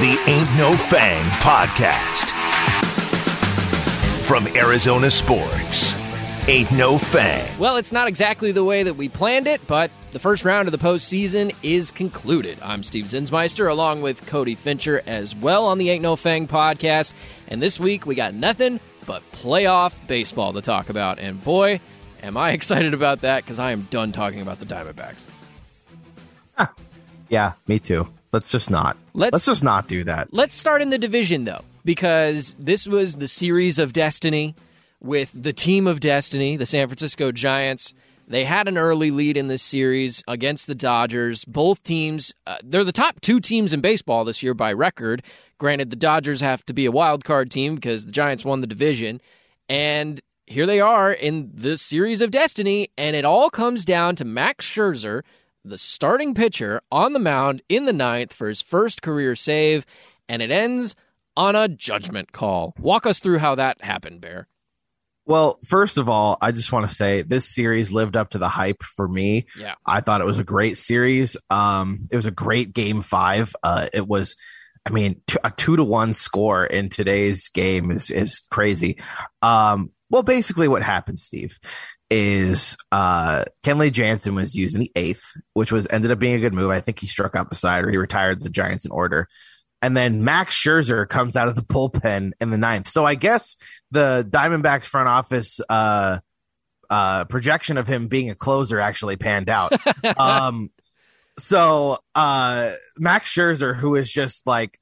the Ain't No Fang podcast. From Arizona Sports, Ain't No Fang. Well, it's not exactly the way that we planned it, but the first round of the postseason is concluded. I'm Steve Zinsmeister, along with Cody Fincher as well on the Ain't No Fang podcast. And this week we got nothing but playoff baseball to talk about. And boy, am I excited about that because I am done talking about the Diamondbacks. Ah, yeah, me too. Let's just not. Let's- Let's, just not do that. Let's start in the division, though, because this was the series of destiny with the team of destiny, the San Francisco Giants. They had an early lead in this series against the Dodgers. Both teams, uh, they're the top two teams in baseball this year by record. Granted, the Dodgers have to be a wild card team because the Giants won the division. And here they are in this series of destiny, and it all comes down to Max Scherzer, the starting pitcher, on the mound in the ninth for his first career save, and it ends on a judgment call. Walk us through how that happened, Bear. Well, first of all, I just want to say this series lived up to the hype for me. Yeah. I thought it was a great series. Um, it was a great game five. Uh, it was, I mean, t- a two to one score in today's game is is crazy. Um, well, basically, what happened, Steve, is uh, Kenley Jansen was using the eighth, which was ended up being a good move. I think he struck out the side or he retired the Giants in order. And then Max Scherzer comes out of the bullpen in the ninth. So I guess the Diamondbacks front office uh, uh, projection of him being a closer actually panned out. um, so uh, Max Scherzer, who is just like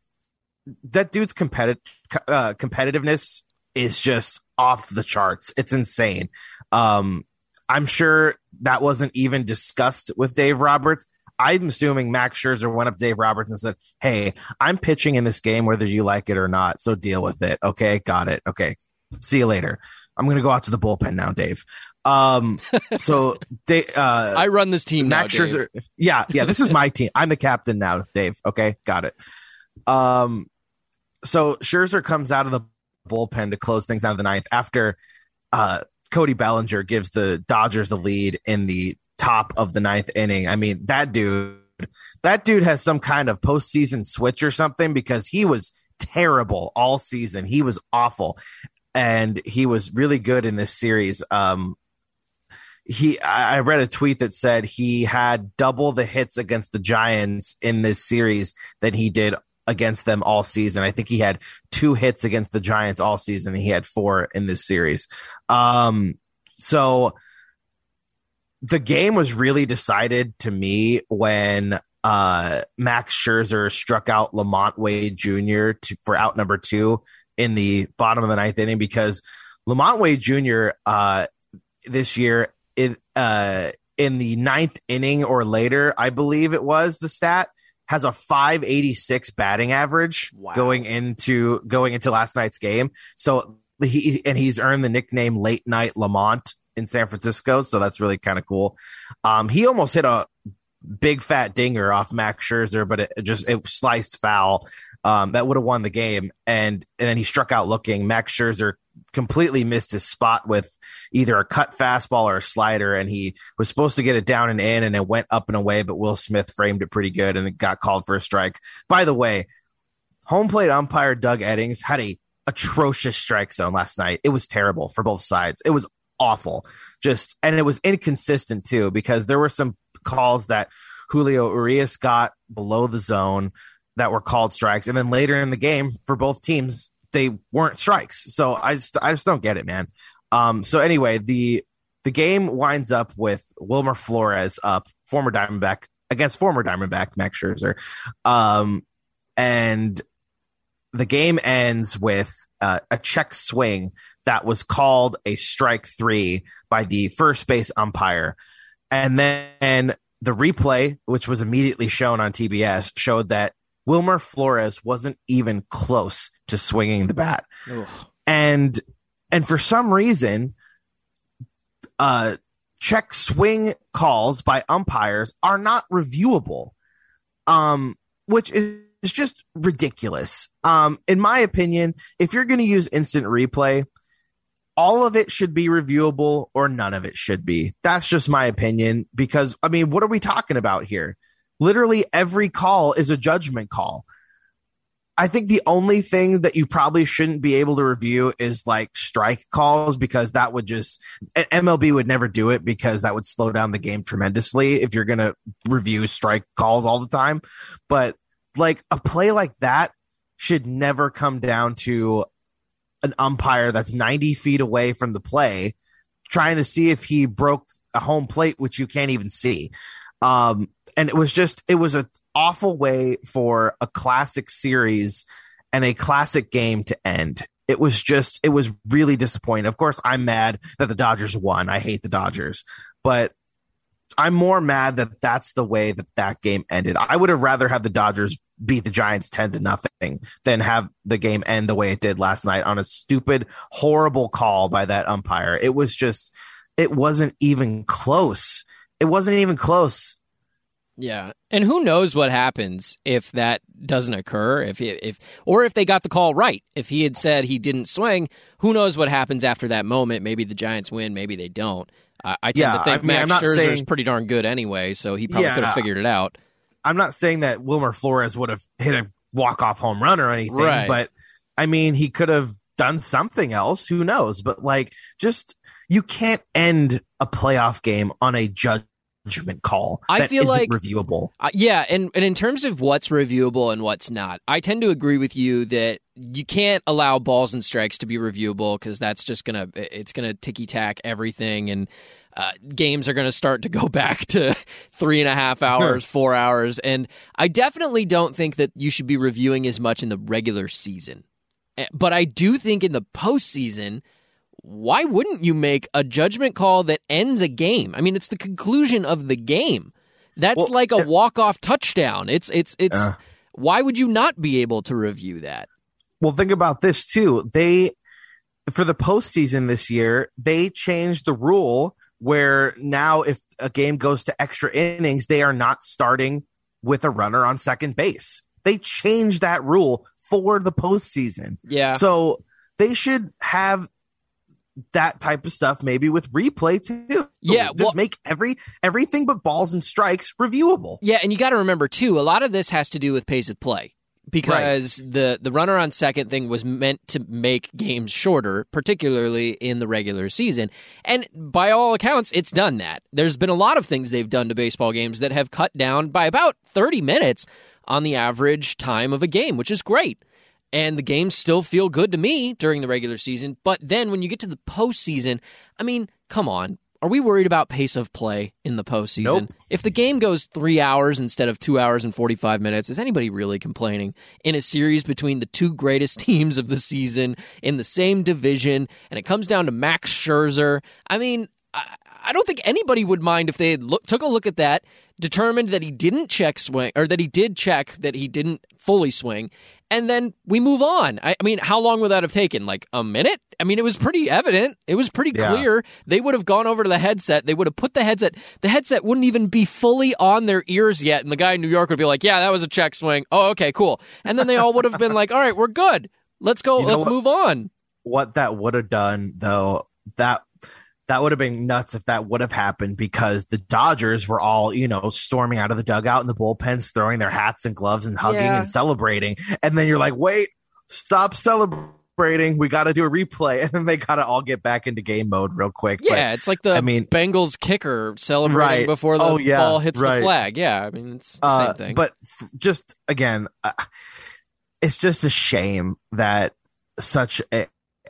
that dude's competitive uh, competitiveness is just off the charts. It's insane. Um, I'm sure that wasn't even discussed with Dave Roberts. I'm assuming Max Scherzer went up to Dave Roberts and said, Hey, I'm pitching in this game whether you like it or not. So deal with it. Okay. Got it. Okay. See you later. I'm going to go out to the bullpen now, Dave. Um, so, Dave, uh, I run this team Max now, Dave. Scherzer. Yeah, yeah. This is my team. I'm the captain now, Dave. Okay, got it. Um, so Scherzer comes out of the bullpen to close things out of the ninth after uh Cody Bellinger gives the Dodgers the lead in the top of the ninth inning. I mean, that dude, that dude has some kind of postseason switch or something because he was terrible all season. He was awful, and he was really good in this series. Um, he I read a tweet that said he had double the hits against the Giants in this series than he did against them all season. I think he had two hits against the Giants all season he had four in this series. Um so the game was really decided to me when uh Max Scherzer struck out LaMonte Wade Jr. To, for out number 2 in the bottom of the ninth inning because LaMonte Wade Jr. uh this year in uh in the ninth inning or later, I believe it was the stat has a 586 batting average Wow. going into going into last night's game. So he and he's earned the nickname Late Night LaMonte in San Francisco. So that's really kind of cool. Um, he almost hit a big fat dinger off Max Scherzer, but it it just it sliced foul. Um, that would have won the game, and and then he struck out looking. Max Scherzer completely missed his spot with either a cut fastball or a slider, and he was supposed to get it down and in, and it went up and away, but Will Smith framed it pretty good, and it got called for a strike. By the way, home plate umpire Doug Eddings had a atrocious strike zone last night. It was terrible for both sides. It was awful. Just and it was inconsistent too because there were some calls that Julio Urias got below the zone that were called strikes, and then later in the game for both teams they weren't strikes. So I just I just don't get it, man. Um. So anyway, the the game winds up with Wilmer Flores up, former Diamondback against former Diamondback Max Scherzer, um, and the game ends with uh, a check swing that was called a strike three by the first base umpire. And then the replay, which was immediately shown on TBS, showed that Wilmer Flores wasn't even close to swinging the bat. Ugh. And and for some reason, uh, check swing calls by umpires are not reviewable, um, which is just ridiculous. Um, in my opinion, if you're going to use instant replay, all of it should be reviewable or none of it should be. That's just my opinion because I mean, what are we talking about here? Literally every call is a judgment call. I think the only thing that you probably shouldn't be able to review is like strike calls because that would just MLB would never do it because that would slow down the game tremendously if you're going to review strike calls all the time. But like a play like that should never come down to an umpire that's 90 feet away from the play trying to see if he broke a home plate, which you can't even see. Um, and it was just, it was an awful way for a classic series and a classic game to end. It was just, it was really disappointing. Of course, I'm mad that the Dodgers won. I hate the Dodgers, but I'm more mad that that's the way that that game ended. I would have rather had the Dodgers beat the Giants 10 to nothing than have the game end the way it did last night on a stupid, horrible call by that umpire. It was just, it wasn't even close. It wasn't even close. Yeah. And who knows what happens if that doesn't occur if if or if they got the call right. If he had said he didn't swing, who knows what happens after that moment? Maybe the Giants win, maybe they don't. I, I tend Yeah, to think I mean, Max I'm not Scherzer's saying- pretty darn good anyway, so he probably Yeah. could have figured it out. I'm not saying that Wilmer Flores would have hit a walk off home run or anything, Right. but I mean, he could have done something else. Who knows? But like, just you can't end a playoff game on a judgment call. I feel like- reviewable. Uh, yeah, and, and in terms of what's reviewable and what's not, I tend to agree with you that you can't allow balls and strikes to be reviewable because that's just gonna it's gonna ticky tack everything, and uh, games are gonna start to go back to three and a half hours, four hours, and I definitely don't think that you should be reviewing as much in the regular season, Eh, but I do think in the postseason. Why wouldn't you make a judgment call that ends a game? I mean, it's the conclusion of the game. That's Well, like a walk-off touchdown. It's it's it's Uh. why would you not be able to review that? Well, think about this too. They for the postseason this year, they changed the rule where now if a game goes to extra innings, they are not starting with a runner on second base. They changed that rule for the postseason. Yeah. So they should have that type of stuff maybe with replay too. Yeah, Just well- make every everything but balls and strikes reviewable. Yeah, and you got to remember too, a lot of this has to do with pace of play because the the runner on second thing was meant to make games shorter, particularly in the regular season. And by all accounts, it's done that. There's been a lot of things they've done to baseball games that have cut down by about 30 minutes on the average time of a game, which is great. And the games still feel good to me during the regular season. But then when you get to the postseason, I mean, come on. Are we worried about pace of play in the postseason? Nope. If the game goes three hours instead of two hours and 45 minutes, is anybody really complaining? In a series between the two greatest teams of the season in the same division, and it comes down to Max Scherzer. I mean, I, I don't think anybody would mind if they had look, took a look at that, determined that he didn't check swing, or that he did check that he didn't fully swing, and then we move on. I, I mean, how long would that have taken? Like a minute? I mean, it was pretty evident. It was pretty Yeah. clear. They would have gone over to the headset. They would have put the headset. The headset wouldn't even be fully on their ears yet, and the guy in New York would be like, "Yeah, that was a check swing. Oh, okay, cool." And then they all would have been like, "All right, we're good. Let's go. You know Let's what? move on." what that would have done though that that would have been nuts if that would have happened because the Dodgers were all, you know, storming out of the dugout and the bullpens, throwing their hats and gloves and hugging Yeah. and celebrating. And then you're like, wait, stop celebrating. We got to do a replay. And then they got to all get back into game mode real quick. But Yeah, it's like the I mean- Bengals kicker celebrating Right. before the Oh, yeah, ball hits right. the flag. Yeah, I mean it's the Uh, same thing. But f- just again, uh, it's just a shame that such a,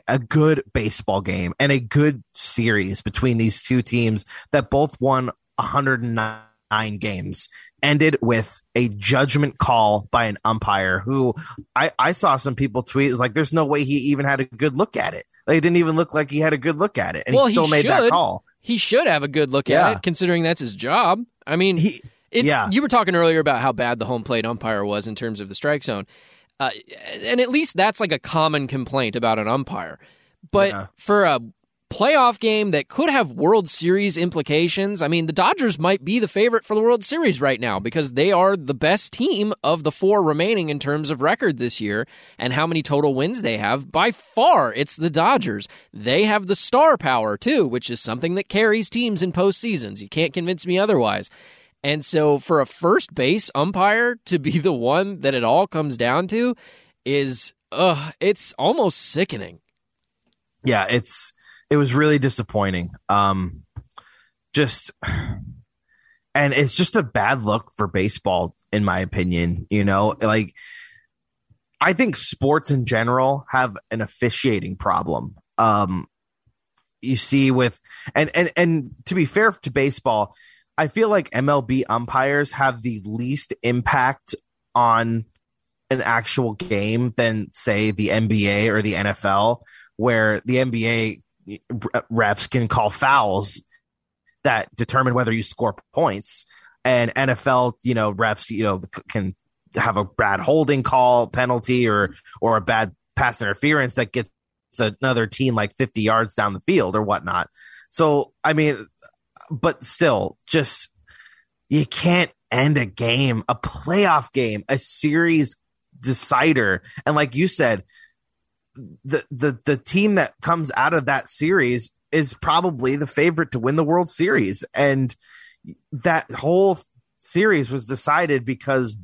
a good baseball game and a good series between these two teams that both won 109 games ended with a judgment call by an umpire who I, I saw some people tweet it's like there's no way he even had a good look at it. Like, it didn't even look like he had a good look at it, and Well, he he still made that call. he should have a good look Yeah. at it, considering that's his job. I mean, He It's Yeah. you were talking earlier about how bad the home plate umpire was in terms of the strike zone, uh, and at least that's like a common complaint about an umpire. But Yeah. for a playoff game that could have World Series implications, I mean, the Dodgers might be the favorite for the World Series right now because they are the best team of the four remaining in terms of record this year and how many total wins they have. By far, it's the Dodgers. They have the star power too, which is something that carries teams in postseasons. You can't convince me otherwise. And so for a first base umpire to be the one that it all comes down to, is uh it's almost sickening. Yeah, it's it was really disappointing. Um just and it's just a bad look for baseball in my opinion, you know? Like I think sports in general have an officiating problem. Um you see with and and and to be fair to baseball, I feel like MLB umpires have the least impact on an actual game than say the NBA or the NFL, where the NBA refs can call fouls that determine whether you score points, and NFL, you know, refs, you know, can have a bad holding call penalty or or a bad pass interference that gets another team like 50 yards down the field or whatnot. So, I mean, but still, just you can't end a game, a playoff game, a series decider. And like you said, the the the team that comes out of that series is probably the favorite to win the World Series. And that whole series was decided because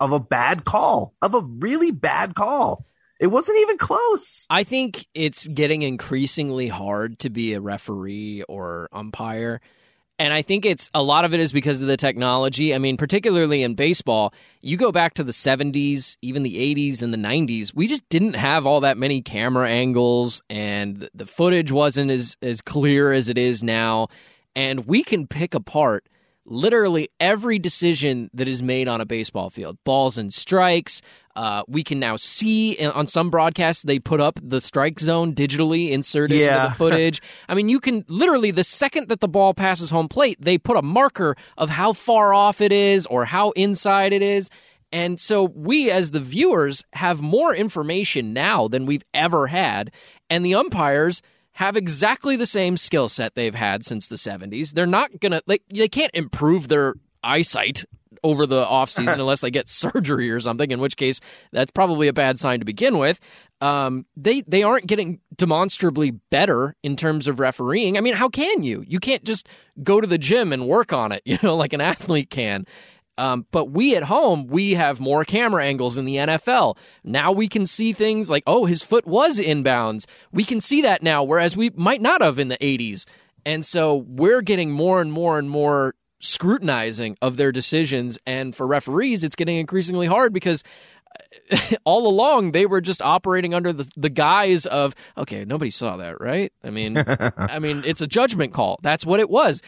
of a bad call, of a really bad call. It wasn't even close. I think it's getting increasingly hard to be a referee or umpire. And I think it's a lot of it is because of the technology. I mean, particularly in baseball, you go back to the 70s, even the 80s and the 90s, we just didn't have all that many camera angles and the footage wasn't as, as clear as it is now. And we can pick apart literally every decision that is made on a baseball field balls and strikes, uh, we can now see on some broadcasts they put up the strike zone digitally inserted yeah. into the footage. I mean, you can literally the second that the ball passes home plate, they put a marker of how far off it is or how inside it is. And so we, as the viewers, have more information now than we've ever had. And the umpires have exactly the same skill set they've had since the 70s. They're not going to, like, they can't improve their eyesight over the offseason unless they get surgery or something, in which case that's probably a bad sign to begin with. Um, they they aren't getting demonstrably better in terms of refereeing. I mean, how can you? You can't just go to the gym and work on it, you know, like an athlete can. Um, but we at home, we have more camera angles in the NFL. Now we can see things like, oh, his foot was inbounds. We can see that now, whereas we might not have in the 80s. And so we're getting more and more and more scrutinizing of their decisions. And for referees, it's getting increasingly hard because all along they were just operating under the, the guise of okay nobody saw that right i mean i mean it's a judgment call that's what it was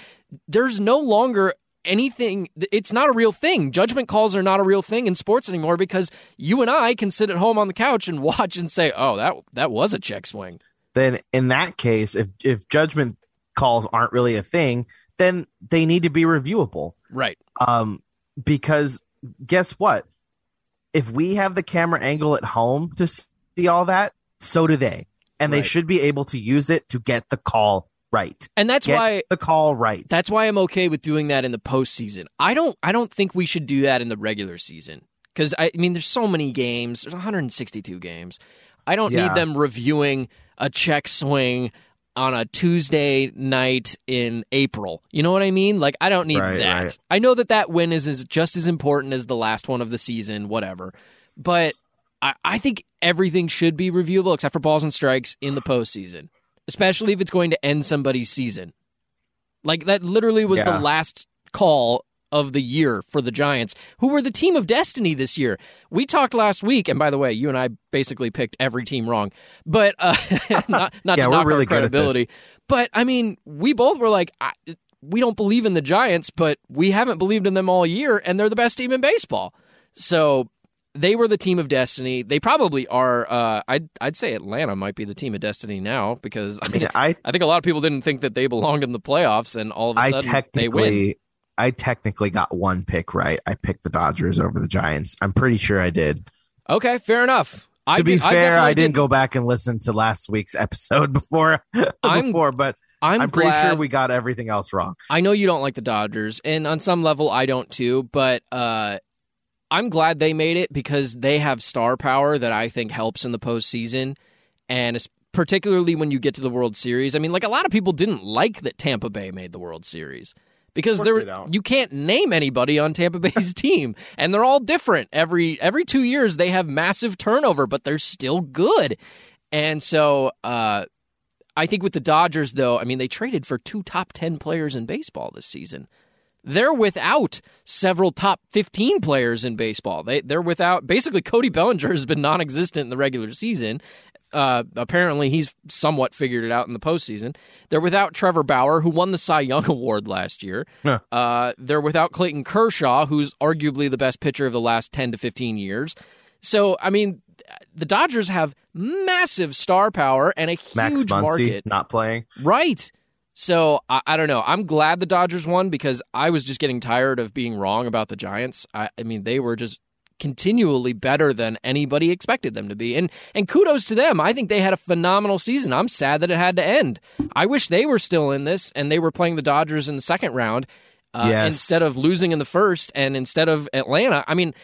there's no longer anything it's not a real thing judgment calls are not a real thing in sports anymore because you and i can sit at home on the couch and watch and say oh that that was a check swing then in that case if if judgment calls aren't really a thing then they need to be reviewable. Right. Um, because guess what? If we have the camera angle at home to see all that, so do they. And right. they should be able to use it to get the call right. And that's get why the call right. That's why I'm okay with doing that in the postseason. I don't I don't think we should do that in the regular season. Because I, I mean there's so many games. There's 162 games. I don't yeah. need them reviewing a check swing on a Tuesday night in April. You know what I mean? Like I don't need right, that. Right. I know that that win is, is just as important as the last one of the season, whatever. But I, I think everything should be reviewable except for balls and strikes in the postseason, especially if it's going to end somebody's season. Like that literally was yeah. the last call of the year for the Giants, who were the team of destiny this year. We talked last week, and by the way, you and I basically picked every team wrong, but uh, not not yeah, to knock really our credibility. But I mean, we both were like, I, we don't believe in the Giants, but we haven't believed in them all year, and they're the best team in baseball. So they were the team of destiny. They probably are. Uh, I'd I'd say Atlanta might be the team of destiny now because I mean I I think a lot of people didn't think that they belonged in the playoffs, and all of a sudden they win. I technically got one pick right. I picked the Dodgers over the Giants. I'm pretty sure I did. Okay, fair enough. I to be did, fair, I, I didn't, didn't, go back and listen to last week's episode before I'm, before, but I'm, I'm pretty sure we got everything else wrong. I know you don't like the Dodgers, and on some level I don't too, but uh, I'm glad they made it because they have star power that I think helps in the postseason, and particularly when you get to the World Series. I mean, like a lot of people didn't like that Tampa Bay made the World Series because there you can't name anybody on Tampa Bay's team, and they're all different. Every every two years they have massive turnover, but they're still good. And so uh, I think with the Dodgers, though, I mean they traded for two top ten players in baseball this season. They're without several top 15 players in baseball. They they're without basically Cody Bellinger has been non-existent in the regular season. Uh, apparently, he's somewhat figured it out in the postseason. They're without Trevor Bauer, who won the Cy Young Award last year. Huh. Uh, they're without Clayton Kershaw, who's arguably the best pitcher of the last 10 to 15 years. So, I mean, the Dodgers have massive star power and a Max huge Muncy market. not playing. Right. So I, I don't know. I'm glad the Dodgers won because I was just getting tired of being wrong about the Giants. I, I mean, they were just continually better than anybody expected them to be. And and kudos to them. I think they had a phenomenal season. I'm sad that it had to end. I wish they were still in this and they were playing the Dodgers in the second round uh, Yes. instead of losing in the first and instead of Atlanta. I mean,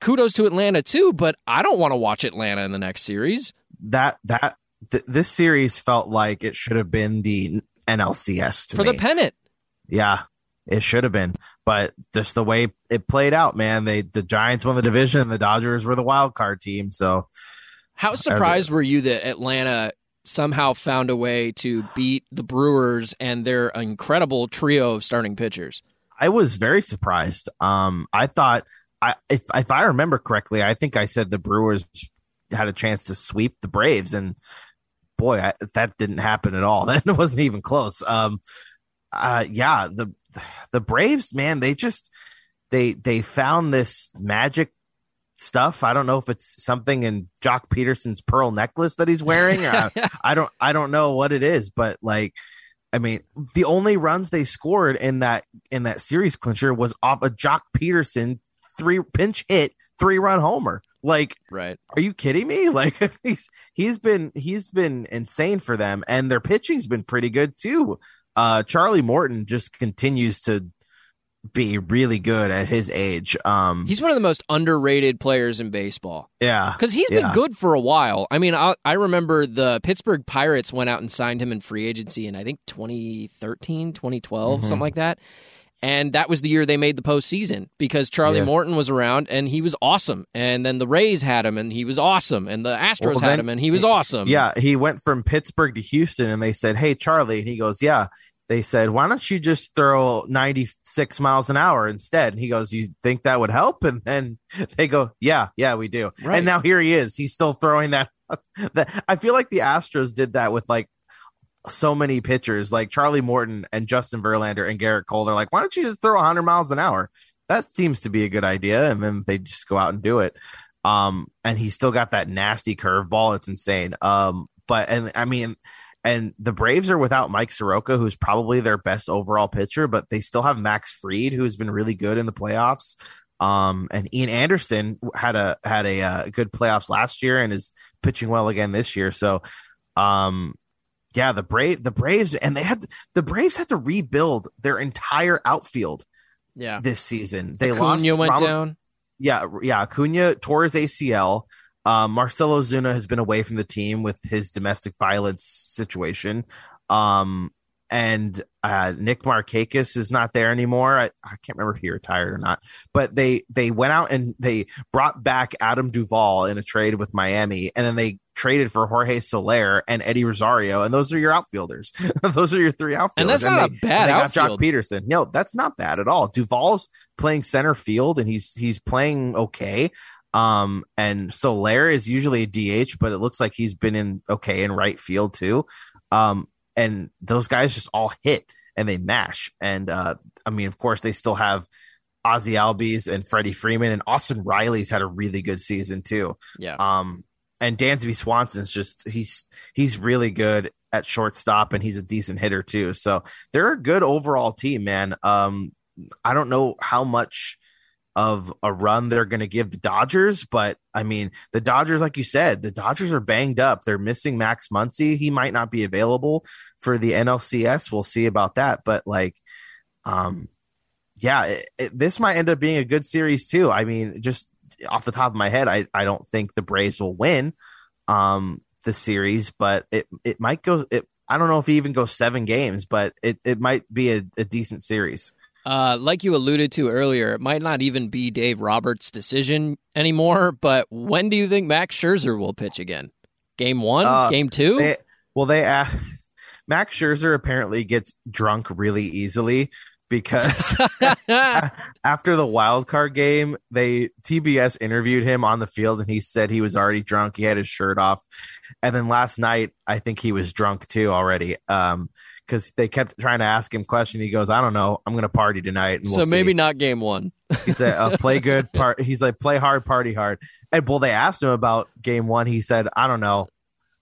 kudos to Atlanta too, but I don't want to watch Atlanta in the next series. That that th- this series felt like it should have been the NLCS to For me. the pennant. Yeah, it should have been, but just the way it played out, man. They the Giants won the division, and the Dodgers were the wild card team. So How surprised were you that Atlanta somehow found a way to beat the Brewers and their incredible trio of starting pitchers? I was very surprised. Um, I thought, I if if I remember correctly, I think I said the Brewers had a chance to sweep the Braves, and boy, I, that didn't happen at all. That wasn't even close. Um, uh, yeah, the the Braves, man, they just they they found this magic stuff. I don't know if it's something in Joc Pederson's pearl necklace that he's wearing. I, I don't I don't know what it is, but like I mean, the only runs they scored in that in that series clincher was off a Joc Pederson three pinch hit three run homer. Like, Right. are you kidding me? Like he's he's been he's been insane for them, and their pitching's been pretty good too. Uh, Charlie Morton just continues to be really good at his age. Um, He's one of the most underrated players in baseball yeah, because he's been good for a while. I mean, I, I remember the Pittsburgh Pirates went out and signed him in free agency in, I think, 2013, 2012, Mhm. something like that. And that was the year they made the postseason because Charlie Yeah. Morton was around and he was awesome. And then the Rays had him and he was awesome. And the Astros Well, had him and he was awesome. Yeah, he went from Pittsburgh to Houston, and they said, "Hey, Charlie," and he goes, "Yeah." They said, "Why don't you just throw 96 miles an hour instead?" And he goes, "You think that would help?" And then they go, "Yeah, yeah, we do." Right. And now here he is. He's still throwing that I feel like the Astros did that with like so many pitchers, like Charlie Morton and Justin Verlander and Gerrit Cole. They're like, "Why don't you just throw 100 miles an hour?" That seems to be a good idea, and then they just go out and do it. Um, and he's still got that nasty curveball. It's insane. Um, but and I mean, and the Braves are without Mike Soroka, who's probably their best overall pitcher, but they still have Max Fried, who's been really good in the playoffs. Um, and Ian Anderson had a had a uh, good playoffs last year and is pitching well again this year. So, um, yeah, the Brave the Braves and they had the Braves had to rebuild their entire outfield Yeah. this season. They lost Acuna went Ronald- down. yeah, yeah. Acuna tore his ACL. Um, Marcell Ozuna has been away from the team with his domestic violence situation. Um, and uh, Nick Markakis is not there anymore. I, I can't remember if he retired or not. But they they went out and they brought back Adam Duvall in a trade with Miami, and then they traded for Jorge Soler and Eddie Rosario, and those are your outfielders. those are your three outfielders. And that's not they- a bad they got Joc. Pederson. No, that's not bad at all. Duvall's playing center field, and he's he's playing okay. Um, and Soler is usually a DH, but it looks like he's been in okay in right field too. Um, and those guys just all hit and they mash. And uh, I mean, of course, they still have Ozzie Albies and Freddie Freeman, and Austin Riley's had a really good season too. Yeah. Um, and Dansby Swanson's just he's he's really good at shortstop, and he's a decent hitter too. So they're a good overall team, man. Um, I don't know how much of a run they're going to give the Dodgers, but I mean, the Dodgers, like you said, the Dodgers are banged up. They're missing Max Muncy. He might not be available for the NLCS. We'll see about that. But like, um, yeah, it, it, this might end up being a good series too. I mean, just off the top of my head, I, I don't think the Braves will win um the series, but it it might go. It I don't know if it even goes seven games, but it it might be a, a decent series. Uh, like you alluded to earlier, it might not even be Dave Roberts' decision anymore. But when do you think Max Scherzer will pitch again? Game one, Uh, game two. They, well, they asked, Max Scherzer apparently gets drunk really easily because after the wild card game, they TBS interviewed him on the field and he said he was already drunk. He had his shirt off, and then last night I think he was drunk too already. Um, because they kept trying to ask him questions. He goes, "I don't know. I'm gonna party tonight." And so we'll maybe see." not game one. He said, uh, "Play good, part." He's like, "Play hard, party hard." And well, they asked him about game one. He said, "I don't know.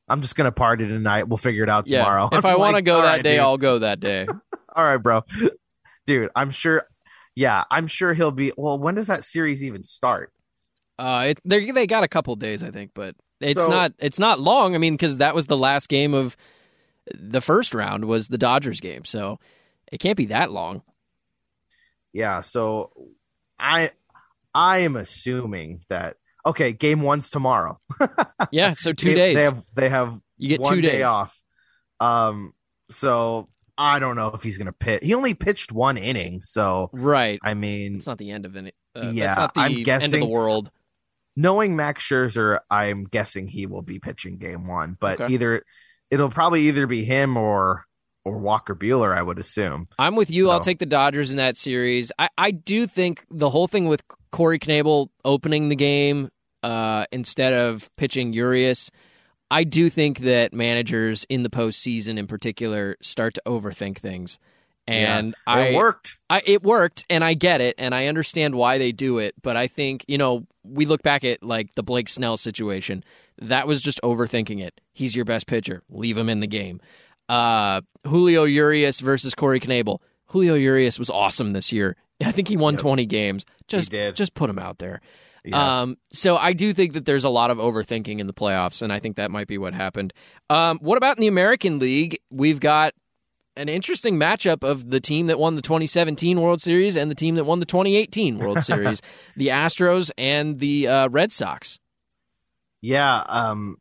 I'm just gonna party tonight. We'll figure it out Yeah. tomorrow." If I'm I want to like, go that right, day, dude. I'll go that day. All right, bro. Dude, I'm sure. Yeah, I'm sure he'll be. Well, when does that series even start? Uh, it, they they got a couple days, I think, but it's So- not it's not long. I mean, because that was the last game of the first round was the Dodgers game, so it can't be that long. Yeah, so I I am assuming that okay, game one's tomorrow. Yeah, so two They- days. They have they have you get one two day off. Um, so I don't know if he's gonna pitch. He only pitched one inning, so Right. I mean, It's not the end of any. Uh, Yeah, that's not the I'm end of the world. knowing Max Scherzer, I'm guessing he will be pitching game one, but Okay. either it'll probably either be him or or Walker Buehler, I would assume. I'm with you. I'll take the Dodgers in that series. I, I do think the whole thing with Corey Knebel opening the game uh, instead of pitching Urias, I do think that managers in the postseason, in particular, start to overthink things. And I it worked. I, it worked, and I get it, and I understand why they do it. But I think you know we look back at like the Blake Snell situation. That was just overthinking it. He's your best pitcher. Leave him in the game. Uh, Julio Urias versus Corey Knebel. Julio Urias was awesome this year. I think he won Yep. 20 games. Just did. just put him out there. Yeah. Um, so I do think that there's a lot of overthinking in the playoffs, and I think that might be what happened. Um, what about in the American League? We've got an interesting matchup of the team that won the 2017 World Series and the team that won the 2018 World Series, the Astros and the uh, Red Sox. Yeah, um,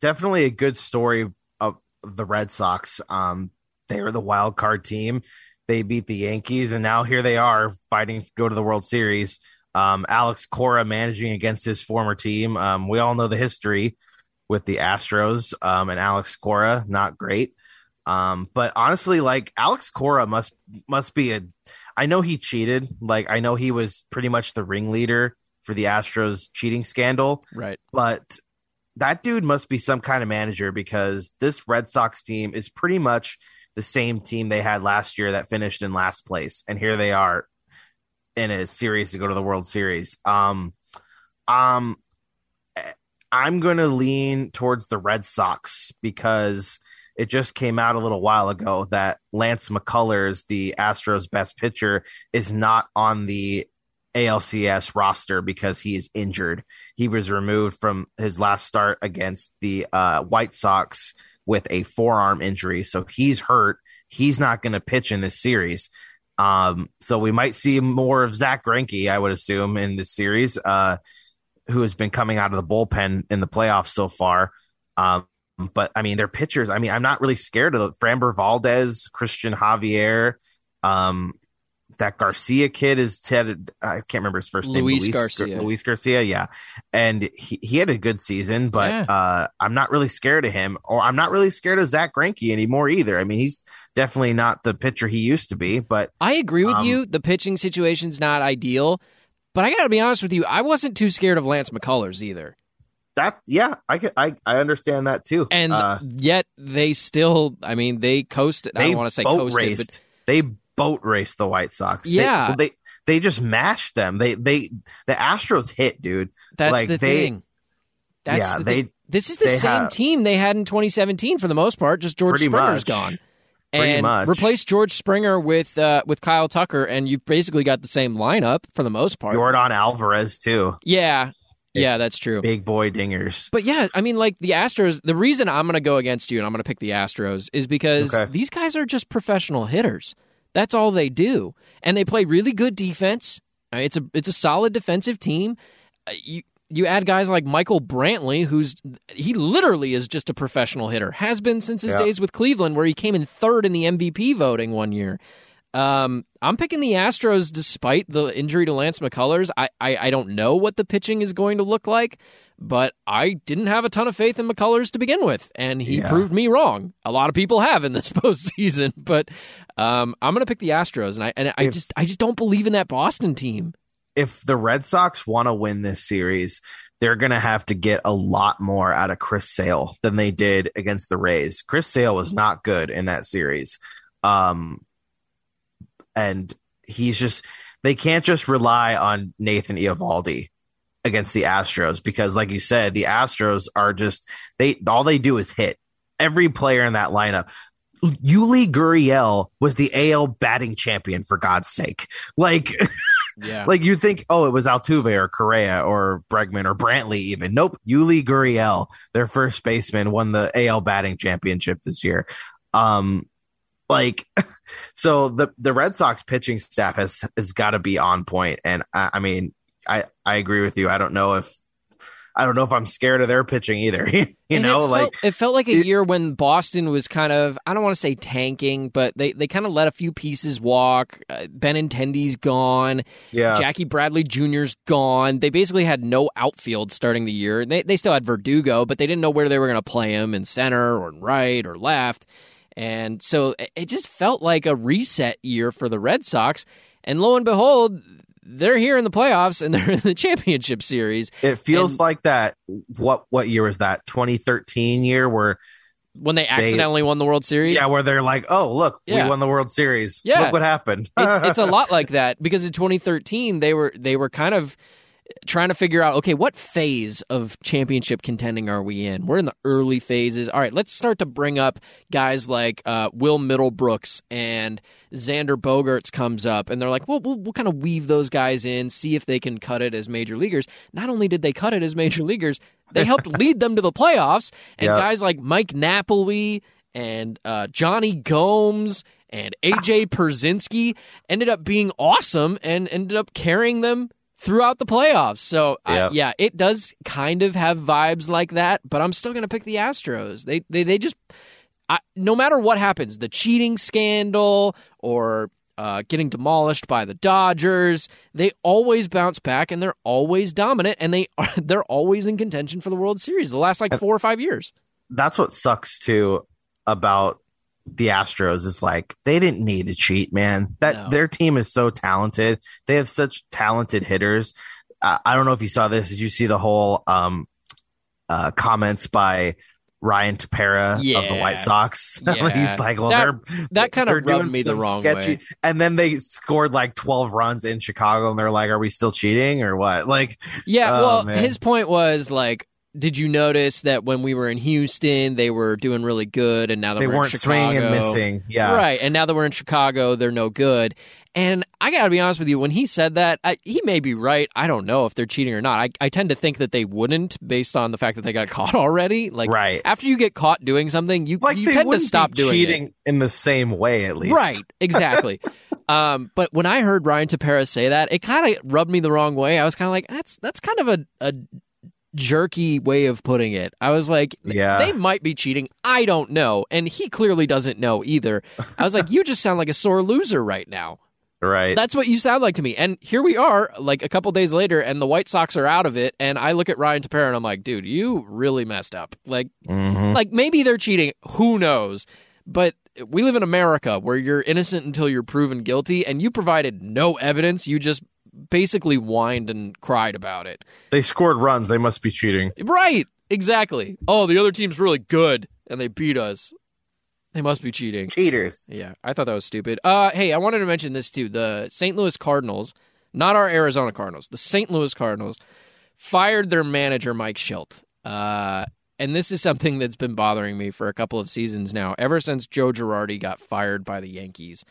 definitely a good story of the Red Sox. Um, they were the wild card team. They beat the Yankees, and now here they are fighting to go to the World Series. Um, Alex Cora managing against his former team. Um, we all know the history with the Astros um, and Alex Cora, not great. Um, but honestly, like Alex Cora must must be a. I know he cheated. Like I know he was pretty much the ringleader for the Astros cheating scandal Right. but that dude must be some kind of manager because this Red Sox team is pretty much the same team they had last year that finished in last place, and here they are in a series to go to the World Series. Um, um, I'm going to lean towards the Red Sox because it just came out a little while ago that Lance McCullers, the Astros' best pitcher, is not on the ALCS roster because he is injured. He was removed from his last start against the uh, White Sox with a forearm injury, so he's hurt. He's not going to pitch in this series. Um, so we might see more of Zack Greinke, I would assume, in this series, uh, who has been coming out of the bullpen in the playoffs so far. Um, but I mean, their pitchers. I mean, I'm not really scared of Framber Valdez, Cristian Javier. Um, that Garcia kid is Ted. I can't remember his first name. Luis Garcia. Luis Garcia. Yeah, and he, he had a good season, but Yeah. uh, I'm not really scared of him, or I'm not really scared of Zack Greinke anymore either. I mean, he's definitely not the pitcher he used to be, but I agree with Um, you. The pitching situation's not ideal, but I got to be honest with you. I wasn't too scared of Lance McCullers either. That yeah, I can, I I understand that too. And uh, yet they still, I mean, they coasted. I don't want to say boat coasted, raced. They boat raced the White Sox. They- Yeah. well, they they just mashed them. They they the Astros hit, dude. that's like, the they- thing. That's yeah, the they thing. This is the same have- team they had in 2017 for the most part. Just George Springer's much. gone. And much. replace George Springer with uh, with Kyle Tucker, and you've basically got the same lineup for the most part. Jordan Alvarez too. yeah, yeah, that's true. Big boy dingers. But yeah, I mean, like the Astros. The reason I'm going to go against you and I'm going to pick the Astros is because Okay. these guys are just professional hitters. That's all they do, and they play really good defense. It's a it's a solid defensive team. Uh, You you add guys like Michael Brantley, who's he literally is just a professional hitter. Has been since his Yeah. days with Cleveland, where he came in third in the MVP voting one year. Um, I'm picking the Astros despite the injury to Lance McCullers. I, I, I don't know what the pitching is going to look like, but I didn't have a ton of faith in McCullers to begin with, and he Yeah. proved me wrong. A lot of people have in this postseason, but um, I'm going to pick the Astros, and I and I If- just I just don't believe in that Boston team. if the Red Sox want to win this series, they're going to have to get a lot more out of Chris Sale than they did against the Rays. Chris Sale was not good in that series. Um, and he's just, they can't just rely on Nathan Eovaldi against the Astros because, like you said, the Astros are just, they, all they do is hit every player in that lineup. Yuli Gurriel was the AL batting champion for God's sake. Like, Yeah, like you think, oh, it was Altuve or Correa or Bregman or Brantley even. Nope, Yuli Gurriel, their first baseman, won the AL batting championship this year. Um, like, so the the Red Sox pitching staff has has got to be on point, and I, I mean, I I agree with you. I don't know if I don't know if I'm scared of their pitching either. you And know, it like felt, it felt like a it- year when Boston was kind of I don't want to say tanking, but they they kind of let a few pieces walk. Uh, Benintendi's gone. yeah, Jackie Bradley Jr.'s gone. They basically had no outfield starting the year. They they still had Verdugo, but they didn't know where they were going to play him in center or in right or left. And so it- just felt like a reset year for the Red Sox. And lo and behold, they're here in the playoffs and they're in the championship series. it feels and- like that. What what year was that? 2013 year where When they accidentally won the World Series. Yeah, where they're like, "Oh, look, Yeah. we won the World Series. Yeah. Look what happened." it's it's a lot like that because in 2013 they were they were kind of trying to figure out okay what phase of championship contending are we in? We're in the early phases. All right let's start to bring up guys like uh, will middlebrooks and xander bogaerts comes up and they're like well we'll, we'll kind of weave those guys in see if they can cut it as major leaguers. Not only did they cut it as major leaguers they helped lead them to the playoffs and Yeah. guys like mike napoli and uh, jonny gomes and AJ Pierzynski ended up being awesome and ended up carrying them throughout the playoffs. So I- yeah, it does kind of have vibes like that, but I'm still going to pick the Astros. They they they just I, no matter what happens, the cheating scandal or uh, getting demolished by the Dodgers, they always bounce back and they're always dominant and they are they're always in contention for the World Series the last like 4 or 5 years. That's what sucks too about the Astros is like they didn't need to cheat, man. That No. their team is so talented. They have such talented hitters. Uh, I don't know if you saw this. Did you see the whole um, uh, comments by Ryan Tepera of the White Sox? Yeah. He's like, well, That- they're that kind of they're doing rubbed me the wrong sketchy. way. And then they scored like twelve runs in Chicago, and they're like, "Are we still cheating or what?" Like, Yeah, Oh, well, man. his point was like, did you notice that when we were in Houston, they were doing really good, and now that they we're weren't in Chicago, swinging and missing. Yeah, right? And now that we're in Chicago, they're no good. And I got to be honest with you, when he said that, I, he may be right. I don't know if they're cheating or not. I, I tend to think that they wouldn't, based on the fact that they got caught already. Like, Right. after you get caught doing something, you like you tend to stop doing it. cheating in the same way at least Right, exactly. um, but when I heard Ryan Tepera say that, it kind of rubbed me the wrong way. I was kind of like, that's that's kind of a, a jerky way of putting it. I was like, Yeah. they might be cheating. I don't know, and he clearly doesn't know either. I was like, you just sound like a sore loser right now. right That's what you sound like to me. And here we are, like a couple days later, and the White Sox are out of it. And I look at Ryan Tepera and I'm like, dude, you really messed up. Like, Mhm. like maybe they're cheating. Who knows? But we live in America where you're innocent until you're proven guilty, and you provided no evidence. You just basically whined and cried about it. they scored runs they must be cheating Right? Exactly. Oh, the other team's really good, and they beat us. They must be cheating. cheaters Yeah, I thought that was stupid. Uh, hey, I wanted to mention this too. The St. Louis Cardinals, not our Arizona Cardinals, the St. Louis Cardinals fired their manager Mike Shildt. Uh, and this is something that's been bothering me for a couple of seasons now, ever since Joe Girardi got fired by the Yankees.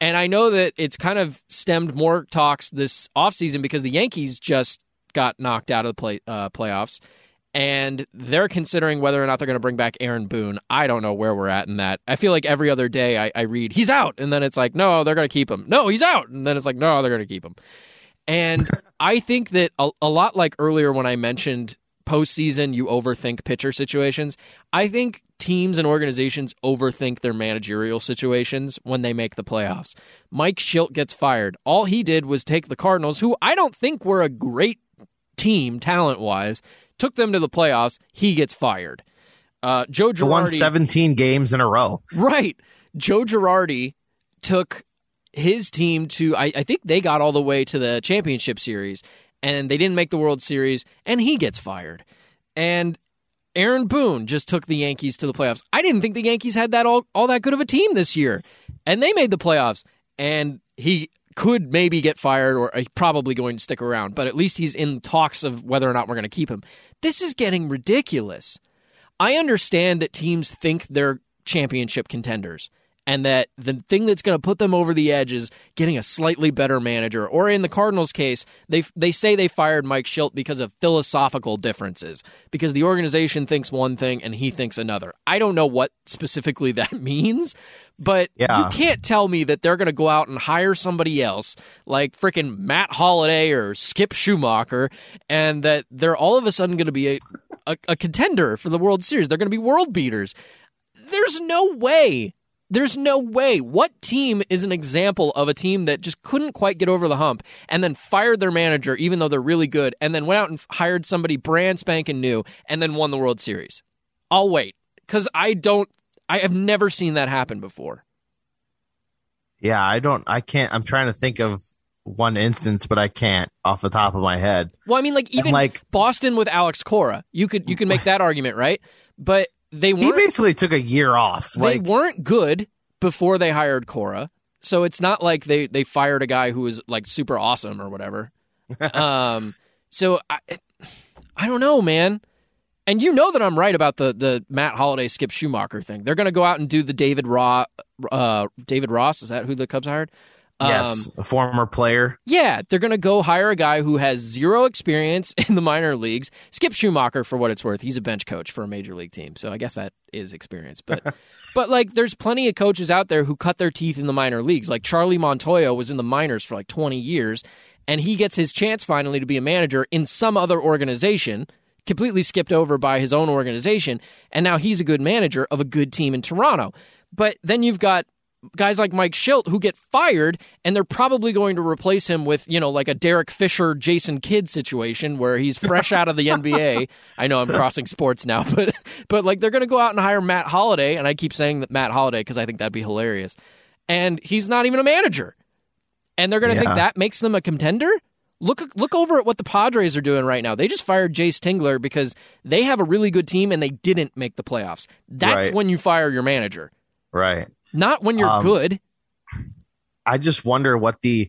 And I know that it's kind of stemmed more talks this offseason because the Yankees just got knocked out of the play, uh, playoffs and they're considering whether or not they're going to bring back Aaron Boone. I don't know where we're at in that. I feel like every other day I, I read he's out, and then it's like no, they're going to keep him. No, he's out, and then it's like no, they're going to keep him. And I think that a, a lot like earlier when I mentioned postseason you overthink pitcher situations. I think teams and organizations overthink their managerial situations when they make the playoffs. Mike Shildt gets fired. All he did was take the Cardinals, who I don't think were a great team talent wise, took them to the playoffs. He gets fired. Uh, Joe Girardi won 17 games in a row. Right. Joe Girardi took his team to I, I think they got all the way to the championship series and they didn't make the World Series, and he gets fired. And Aaron Boone just took the Yankees to the playoffs. I didn't think the Yankees had that all, all that good of a team this year. And they made the playoffs. And he could maybe get fired or uh, probably going to stick around, but at least he's in talks of whether or not we're going to keep him. This is getting ridiculous. I understand that teams think they're championship contenders and that the thing that's going to put them over the edge is getting a slightly better manager. Or in the Cardinals' case, they they say they fired Mike Shildt because of philosophical differences, because the organization thinks one thing and he thinks another. I don't know what specifically that means, but yeah. you can't tell me that they're going to go out and hire somebody else like freaking Matt Holliday or Skip Schumaker, and that they're all of a sudden going to be a, a, a contender for the World Series. They're going to be world beaters. There's no way there's no way. What team is an example of a team that just couldn't quite get over the hump and then fired their manager, even though they're really good, and then went out and hired somebody brand spanking new and then won the World Series? I'll wait because I don't, I have never seen that happen before. Yeah, I don't, I can't, I'm trying to think of one instance, but I can't off the top of my head. Well, I mean, like even like Boston with Alex Cora, you could you could make that argument, right? But they he basically took a year off. They like, weren't good before they hired Cora, so it's not like they they fired a guy who was like super awesome or whatever. um, so I, I don't know, man. And you know that I'm right about the the Matt Holliday Skip Schumaker thing. They're going to go out and do the David Ross. Uh, David Ross is that who the Cubs hired? Yes, Um, a former player. yeah, they're going to go hire a guy who has zero experience in the minor leagues. Skip Schumaker, for what it's worth, he's a bench coach for a major league team, so I guess that is experience. But, but like, there's plenty of coaches out there who cut their teeth in the minor leagues. Like Charlie Montoya was in the minors for like 20 years, and he gets his chance finally to be a manager in some other organization. Completely skipped over by his own organization, and now he's a good manager of a good team in Toronto. But then you've got guys like Mike Shildt who get fired and they're probably going to replace him with, you know, like a Derek Fisher, Jason Kidd situation where he's fresh out of the NBA. I know I'm crossing sports now, but but like they're going to go out and hire Matt Holliday and I keep saying that Matt Holliday cuz I think that'd be hilarious. And he's not even a manager. And they're going to Yeah. think that makes them a contender? Look look over at what the Padres are doing right now. They just fired Jayce Tingler because they have a really good team and they didn't make the playoffs. That's Right. when you fire your manager. Right. Not when you're Um, good. I just wonder what the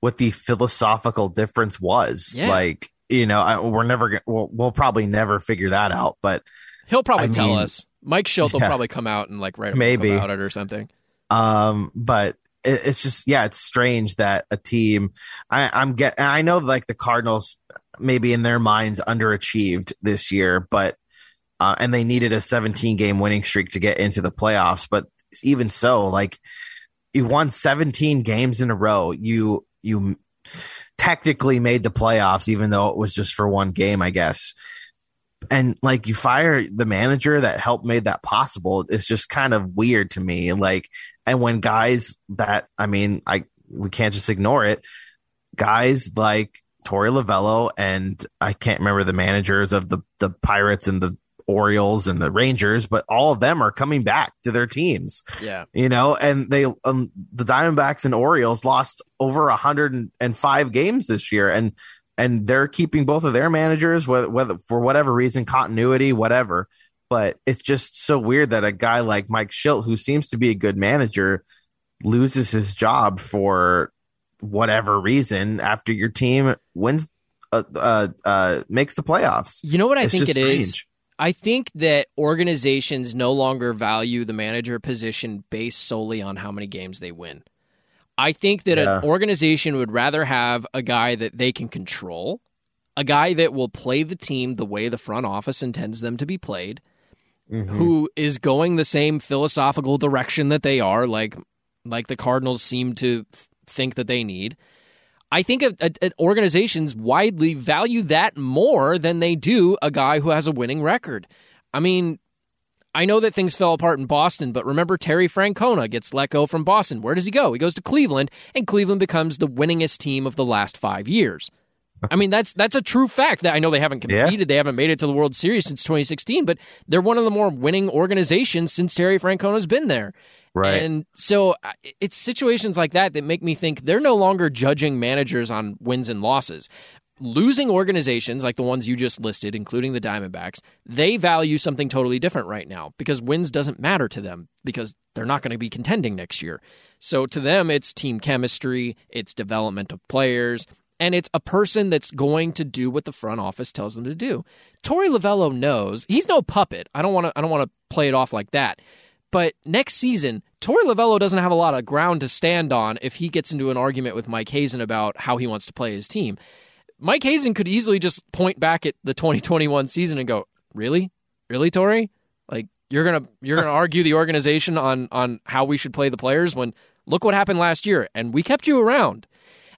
what the philosophical difference was. Yeah. Like, you know, I, we're never gonna, we'll, we'll probably never figure that out. But He'll probably I tell mean, us. Mike Schultz will probably come out and like write a Maybe. about it or something. Um, but it, it's just yeah, it's strange that a team. I, I'm get. I know like the Cardinals maybe in their minds underachieved this year, but uh, and they needed a 17 game winning streak to get into the playoffs. But even so, like you won 17 games in a row. You you technically made the playoffs, even though it was just for one game, I guess. And like you fire the manager that helped made that possible. It's just kind of weird to me. Like, and when guys that I mean, I we can't just ignore it. Guys like Torey Lovullo and I can't remember the managers of the the Pirates and the Orioles and the Rangers, but all of them are coming back to their teams Yeah. you know, and they um, the Diamondbacks and Orioles lost over a hundred and five games this year, and and they're keeping both of their managers, whether, whether for whatever reason, continuity, whatever. But it's just so weird that a guy like Mike Shildt, who seems to be a good manager, loses his job for whatever reason after your team wins, uh, uh, uh makes the playoffs. You know what I It's think it is? I think that organizations no longer value the manager position based solely on how many games they win. I think that Yeah. an organization would rather have a guy that they can control, a guy that will play the team the way the front office intends them to be played, Mhm. who is going the same philosophical direction that they are, like like the Cardinals seem to th- think that they need. I think of, uh, uh, organizations widely value that more than they do a guy who has a winning record. I mean, I know that things fell apart in Boston, but remember Terry Francona gets let go from Boston. Where does he go? He goes to Cleveland, and Cleveland becomes the winningest team of the last five years. I mean, that's that's a true fact. That I know they haven't competed, yeah. they haven't made it to the World Series since 2016, but they're one of the more winning organizations since Terry Francona's been there. Right. And so it's situations like that that make me think they're no longer judging managers on wins and losses. Losing organizations like the ones you just listed, including the Diamondbacks, they value something totally different right now because wins doesn't matter to them because they're not going to be contending next year. So to them, it's team chemistry, it's development of players, and it's a person that's going to do what the front office tells them to do. Torey Lovullo knows he's no puppet. I don't want to. I don't want to play it off like that. But next season, Torey Lovullo doesn't have a lot of ground to stand on if he gets into an argument with Mike Hazen about how he wants to play his team. Mike Hazen could easily just point back at the 2021 season and go, "Really, really, Torey? Like you're gonna you're gonna argue the organization on on how we should play the players when look what happened last year and we kept you around."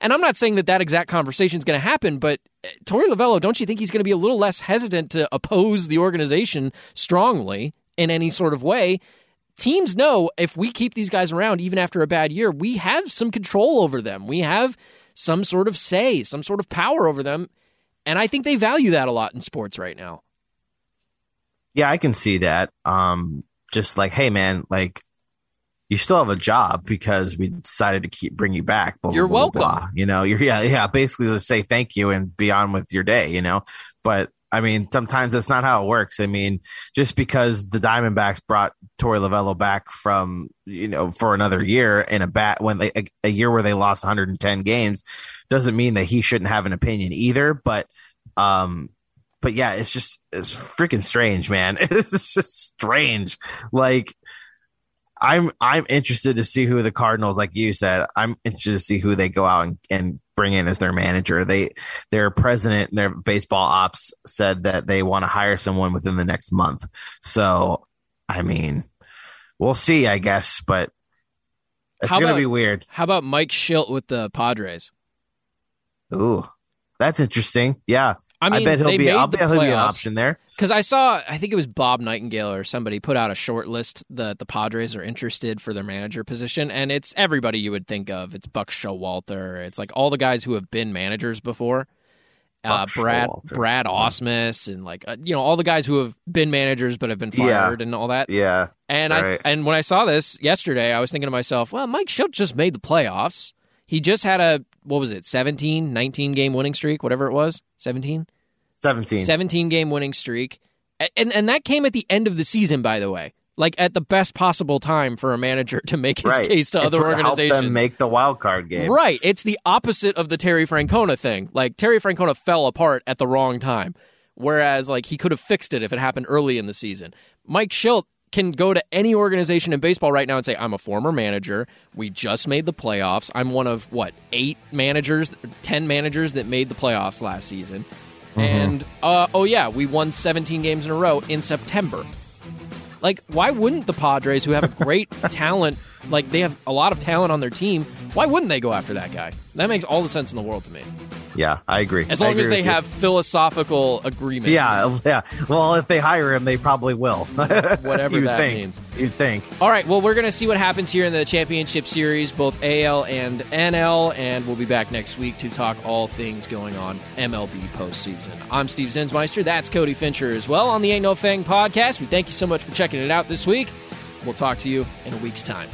And I'm not saying that that exact conversation is going to happen, but eh, Torey Lovullo, don't you think he's going to be a little less hesitant to oppose the organization strongly in any sort of way teams know if we keep these guys around even after a bad year, we have some control over them. We have some sort of say, some sort of power over them. And I think they value that a lot in sports right now. Yeah, I can see that. Um, just like, hey, man, like you still have a job because we decided to keep bring you back. Blah, you're blah, welcome. Blah, you know, you're yeah, yeah. Basically, to say thank you and be on with your day. You know, but I mean, sometimes that's not how it works. I mean, just because the Diamondbacks brought Torey Lovullo back from, you know, for another year in a bat when they, a, a, year where they lost 110 games doesn't mean that he shouldn't have an opinion either. But, um, but yeah, it's just, it's freaking strange, man. It's just strange. Like, I'm I'm interested to see who the Cardinals, like you said, I'm interested to see who they go out and, and bring in as their manager. They their president, their baseball ops said that they want to hire someone within the next month. So, I mean, we'll see, I guess, but it's going to be weird. How about Mike Shildt with the Padres? Ooh, that's interesting. Yeah. I mean, I bet he'll be. I'll bet he'll be an option there. Because I saw, I think it was Bob Nightingale or somebody put out a short list that the Padres are interested for their manager position, and it's everybody you would think of. It's Buck Showalter. It's like all the guys who have been managers before. Uh, Brad Showalter. Brad Ausmus and like uh, you know all the guys who have been managers but have been fired yeah. and all that. Yeah. And right. I and when I saw this yesterday, I was thinking to myself, well, Mike Shildt just made the playoffs. He just had a what was it, 17, 19 game winning streak, whatever it was, 17? 17. 17 game winning streak. And and that came at the end of the season by the way. Like at the best possible time for a manager to make his right. case to other organizations. Help them make the wild card game. Right. It's the opposite of the Terry Francona thing. Like Terry Francona fell apart at the wrong time. Whereas like he could have fixed it if it happened early in the season. Mike Shildt can go to any organization in baseball right now and say, I'm a former manager. We just made the playoffs. I'm one of, what, eight managers, 10 managers that made the playoffs last season. Mm-hmm. And, uh, oh, yeah, we won 17 games in a row in September. Like, why wouldn't the Padres, who have a great talent, like they have a lot of talent on their team, why wouldn't they go after that guy? That makes all the sense in the world to me. Yeah, I agree. As long agree as they have you. philosophical agreement. Yeah, yeah. Well, if they hire him, they probably will. Whatever that think. means. You'd think. All right. Well, we're going to see what happens here in the championship series, both AL and NL, and we'll be back next week to talk all things going on MLB postseason. I'm Steve Zinsmeister. That's Cody Fincher as well on the Ain't No Fang podcast. We thank you so much for checking it out this week. We'll talk to you in a week's time.